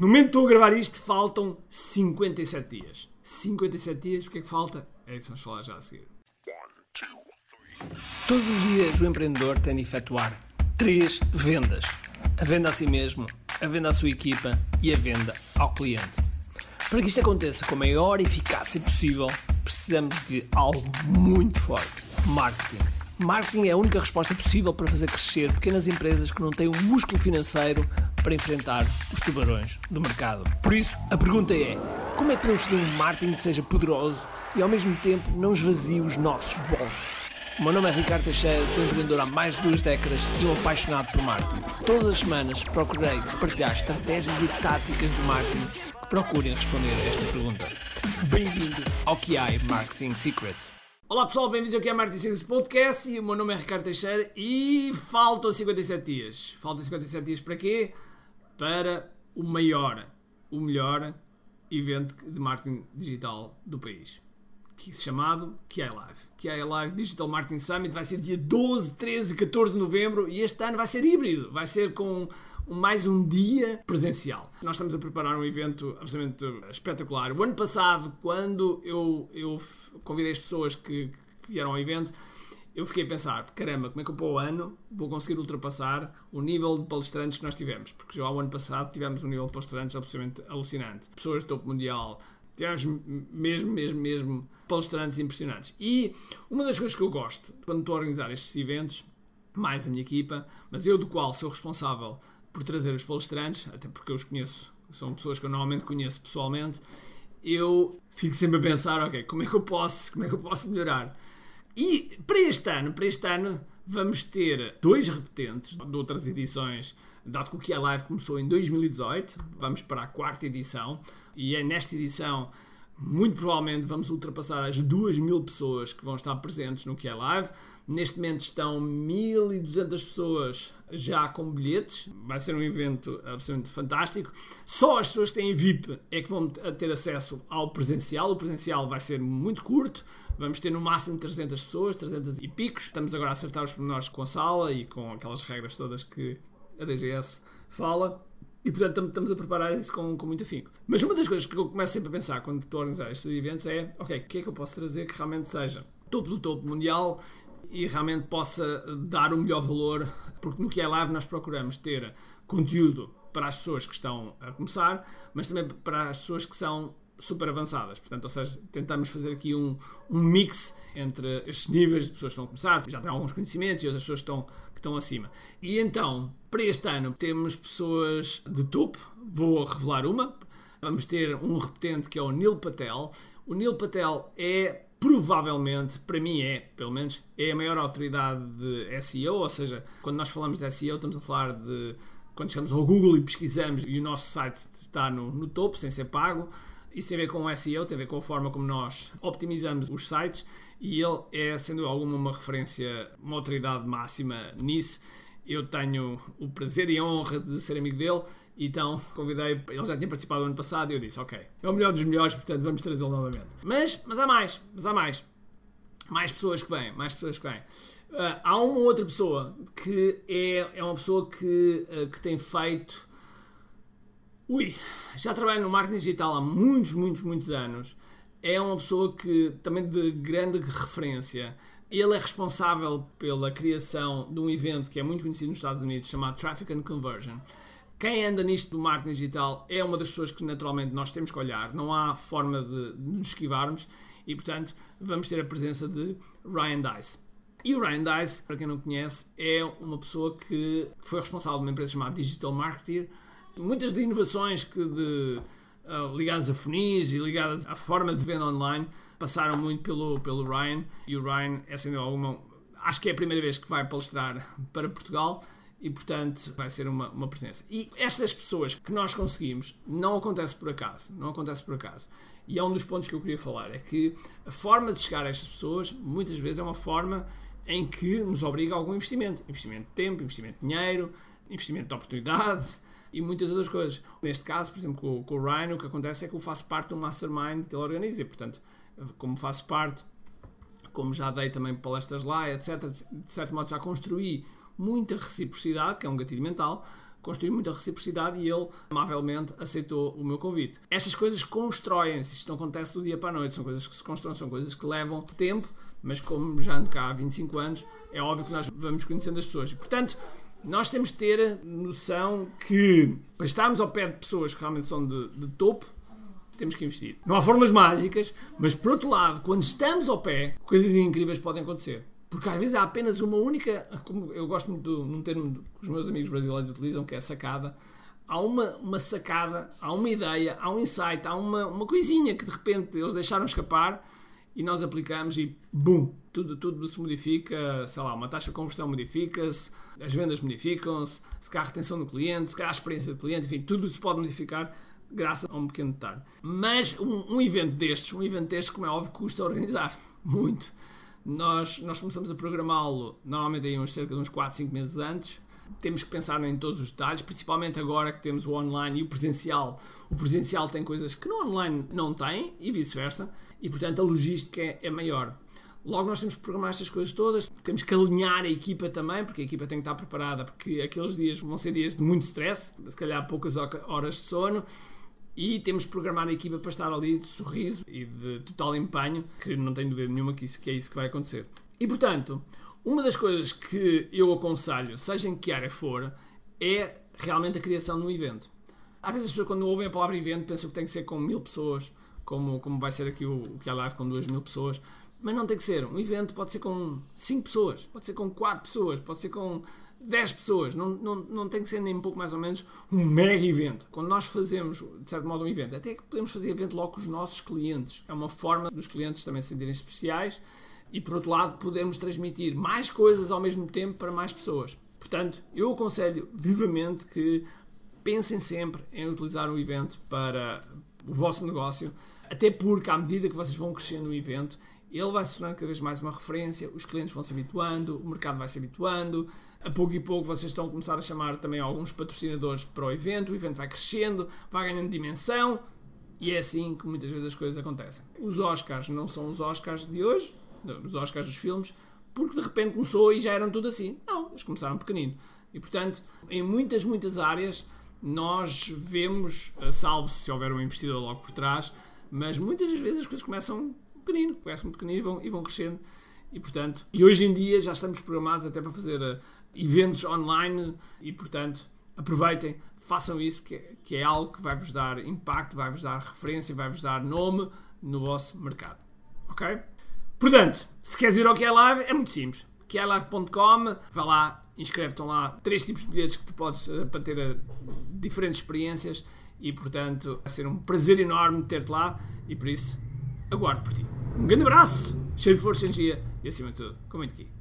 No momento que estou a gravar isto, faltam 57 dias. 57 dias, o que é que falta? É isso vamos falar já a seguir. Todos os dias o empreendedor tem de efetuar três vendas: a venda a si mesmo, a venda à sua equipa e a venda ao cliente. Para que isto aconteça com a maior eficácia possível, precisamos de algo muito forte: marketing. Marketing é a única resposta possível para fazer crescer pequenas empresas que não têm o músculo financeiro para enfrentar os tubarões do mercado. Por isso, a pergunta é: como é que podemos fazer um marketing que seja poderoso e ao mesmo tempo não esvazie os nossos bolsos? O meu nome é Ricardo Teixeira, sou empreendedor há mais de duas décadas e um apaixonado por marketing. Todas as semanas procurei partilhar estratégias e táticas de marketing que procurem responder a esta pergunta. Bem-vindo ao QI Marketing Secrets. Olá pessoal, bem-vindos ao Marketing Secrets Podcast e o meu nome é Ricardo Teixeira e faltam 57 dias. Faltam 57 dias para quê? Para o maior, o melhor evento de marketing digital do país que, chamado QI Live. QI Live Digital Marketing Summit vai ser dia 12, 13 e 14 de novembro e este ano vai ser híbrido, vai ser com mais um dia presencial. Nós estamos a preparar um evento absolutamente espetacular. O ano passado, quando eu, eu convidei as pessoas que, que vieram ao evento, eu fiquei a pensar, caramba, como é que eu para o ano vou conseguir ultrapassar o nível de palestrantes que nós tivemos? Porque já ao ano passado tivemos um nível de palestrantes absolutamente alucinante. Pessoas de topo mundial, tivemos mesmo, mesmo, mesmo palestrantes impressionantes. E uma das coisas que eu gosto quando estou a organizar estes eventos, mais a minha equipa, mas eu do qual sou responsável por trazer os palestrantes, até porque eu os conheço, são pessoas que eu normalmente conheço pessoalmente, eu fico sempre a pensar, ok, como é que eu posso, como é que eu posso melhorar? E para este ano, para este ano, vamos ter dois repetentes de outras edições, dado que o QI Live começou em 2018, vamos para a quarta edição, e é nesta edição muito provavelmente vamos ultrapassar as 2 mil pessoas que vão estar presentes no QI Live. Neste momento estão 1.200 pessoas já com bilhetes. Vai ser um evento absolutamente fantástico. Só as pessoas que têm VIP é que vão ter acesso ao presencial. O presencial vai ser muito curto. Vamos ter no máximo 300 pessoas, 300 e picos. Estamos agora a acertar os pormenores com a sala e com aquelas regras todas que a DGS fala. E portanto estamos a preparar isso com, com muito afinco. Mas uma das coisas que eu começo sempre a pensar quando estou a organizar estes eventos é: ok, o que é que eu posso trazer que realmente seja topo do topo mundial e realmente possa dar o melhor valor? Porque no que é live nós procuramos ter conteúdo para as pessoas que estão a começar, mas também para as pessoas que são super avançadas. Portanto, ou seja, tentamos fazer aqui um, um mix entre estes níveis de pessoas que estão a começar, já têm alguns conhecimentos, e outras pessoas que estão, que estão acima. E então, para este ano, temos pessoas de topo, vou revelar uma. Vamos ter um repetente que é o Neil Patel. O Neil Patel é provavelmente, para mim é, pelo menos, é a maior autoridade de SEO, ou seja, quando nós falamos de SEO, estamos a falar de quando chegamos ao Google e pesquisamos e o nosso site está no, no topo, sem ser pago. Isso tem a ver com o SEO, tem a ver com a forma como nós optimizamos os sites e ele é, sendo alguma, uma referência, uma autoridade máxima nisso. Eu tenho o prazer e a honra de ser amigo dele, então convidei, ele já tinha participado no ano passado e eu disse, ok, é o melhor dos melhores, portanto vamos trazê-lo novamente. Mas, mas há mais, mas há mais. Mais pessoas que vêm, mais pessoas que vêm. Uh, há uma outra pessoa que é, é uma pessoa que, uh, que tem feito Ui, já trabalho no marketing digital há muitos, muitos, muitos anos. É uma pessoa que também de grande referência. Ele é responsável pela criação de um evento que é muito conhecido nos Estados Unidos chamado Traffic and Conversion. Quem anda nisto do marketing digital é uma das pessoas que naturalmente nós temos que olhar, não há forma de, nos esquivarmos e portanto vamos ter a presença de Ryan Dice. E o Ryan Dice, para quem não conhece, é uma pessoa que foi responsável de uma empresa chamada Digital Marketer muitas de inovações que de, uh, ligadas a funis e ligadas à forma de venda online passaram muito pelo, pelo Ryan. E o Ryan é sendo alguma acho que é a primeira vez que vai palestrar para Portugal e portanto vai ser uma, uma presença. E estas pessoas que nós conseguimos não acontece por acaso não acontece por acaso. E é um dos pontos que eu queria falar é que a forma de chegar a estas pessoas muitas vezes é uma forma em que nos obriga a algum investimento. Investimento de tempo, investimento de dinheiro investimento de oportunidade e muitas outras coisas. Neste caso, por exemplo, com, com o Ryan, o que acontece é que eu faço parte um mastermind que ele organiza, e, portanto, como faço parte, como já dei também palestras lá, etc., de certo modo já construí muita reciprocidade, que é um gatilho mental, construir muita reciprocidade e ele amavelmente aceitou o meu convite. Estas coisas constroem-se, isto não acontece do dia para a noite, são coisas que se constroem, são coisas que levam tempo, mas como já ando cá há 25 anos, é óbvio que nós vamos conhecendo as pessoas. E, portanto, nós temos de ter noção que para estarmos ao pé de pessoas que realmente são de, de topo, temos que investir. Não há formas mágicas, mas por outro lado, quando estamos ao pé, coisas incríveis podem acontecer. Porque às vezes há apenas uma única, como eu gosto muito de um termo que os meus amigos brasileiros utilizam, que é sacada. Há uma, uma sacada, há uma ideia, há um insight, há uma, uma coisinha que de repente eles deixaram escapar e nós aplicamos e bum, tudo, tudo se modifica, sei lá, uma taxa de conversão modifica-se, as vendas modificam-se, se calhar a retenção do cliente, se calhar a experiência do cliente, enfim, tudo se pode modificar graças a um pequeno detalhe. Mas um, um evento destes, um evento destes, como é óbvio, custa organizar muito. Nós, nós começamos a programá-lo normalmente aí uns cerca de uns 4, 5 meses antes. Temos que pensar em todos os detalhes, principalmente agora que temos o online e o presencial. O presencial tem coisas que no online não tem e vice-versa, e portanto a logística é, é maior. Logo, nós temos que programar estas coisas todas, temos que alinhar a equipa também, porque a equipa tem que estar preparada, porque aqueles dias vão ser dias de muito stress, se calhar poucas horas de sono, e temos que programar a equipa para estar ali de sorriso e de total empenho, que não tenho dúvida nenhuma que, isso, que é isso que vai acontecer. E portanto, uma das coisas que eu aconselho, seja em que área for, é realmente a criação de um evento. Às vezes as pessoas quando ouvem a palavra evento pensam que tem que ser com mil pessoas, como, como vai ser aqui o, o que é live com duas mil pessoas, mas não tem que ser. Um evento pode ser com cinco pessoas, pode ser com quatro pessoas, pode ser com 10 pessoas, não, não, não tem que ser nem um pouco mais ou menos um mega evento. Quando nós fazemos, de certo modo, um evento, até que podemos fazer evento logo com os nossos clientes. É uma forma dos clientes também se sentirem especiais e, por outro lado, podemos transmitir mais coisas ao mesmo tempo para mais pessoas. Portanto, eu aconselho vivamente que pensem sempre em utilizar um evento para o vosso negócio, até porque à medida que vocês vão crescendo no evento, ele vai se tornando cada vez mais uma referência, os clientes vão se habituando, o mercado vai se habituando, a pouco e pouco vocês estão a começar a chamar também alguns patrocinadores para o evento, o evento vai crescendo, vai ganhando dimensão e é assim que muitas vezes as coisas acontecem. Os Oscars não são os Oscars de hoje, os Oscars dos filmes, porque de repente começou e já eram tudo assim. Não, eles começaram pequenino. E portanto, em muitas, muitas áreas, nós vemos, salvo se houver um investidor logo por trás, mas muitas das vezes as coisas começam pequenino, começam pequenino e vão, e vão crescendo. E portanto, e hoje em dia já estamos programados até para fazer uh, eventos online e portanto, aproveitem, façam isso, que é, que é algo que vai-vos dar impacto, vai-vos dar referência, vai-vos dar nome no vosso mercado. Ok? Portanto, se queres ir ao QI Live, é muito simples. QILive.com, vai lá, inscreve-te lá. Três tipos de bilhetes que tu podes uh, para ter uh, diferentes experiências e, portanto, vai ser um prazer enorme ter-te lá e por isso aguardo por ti. Um grande abraço, cheio de força e energia e acima de tudo, com muito aqui.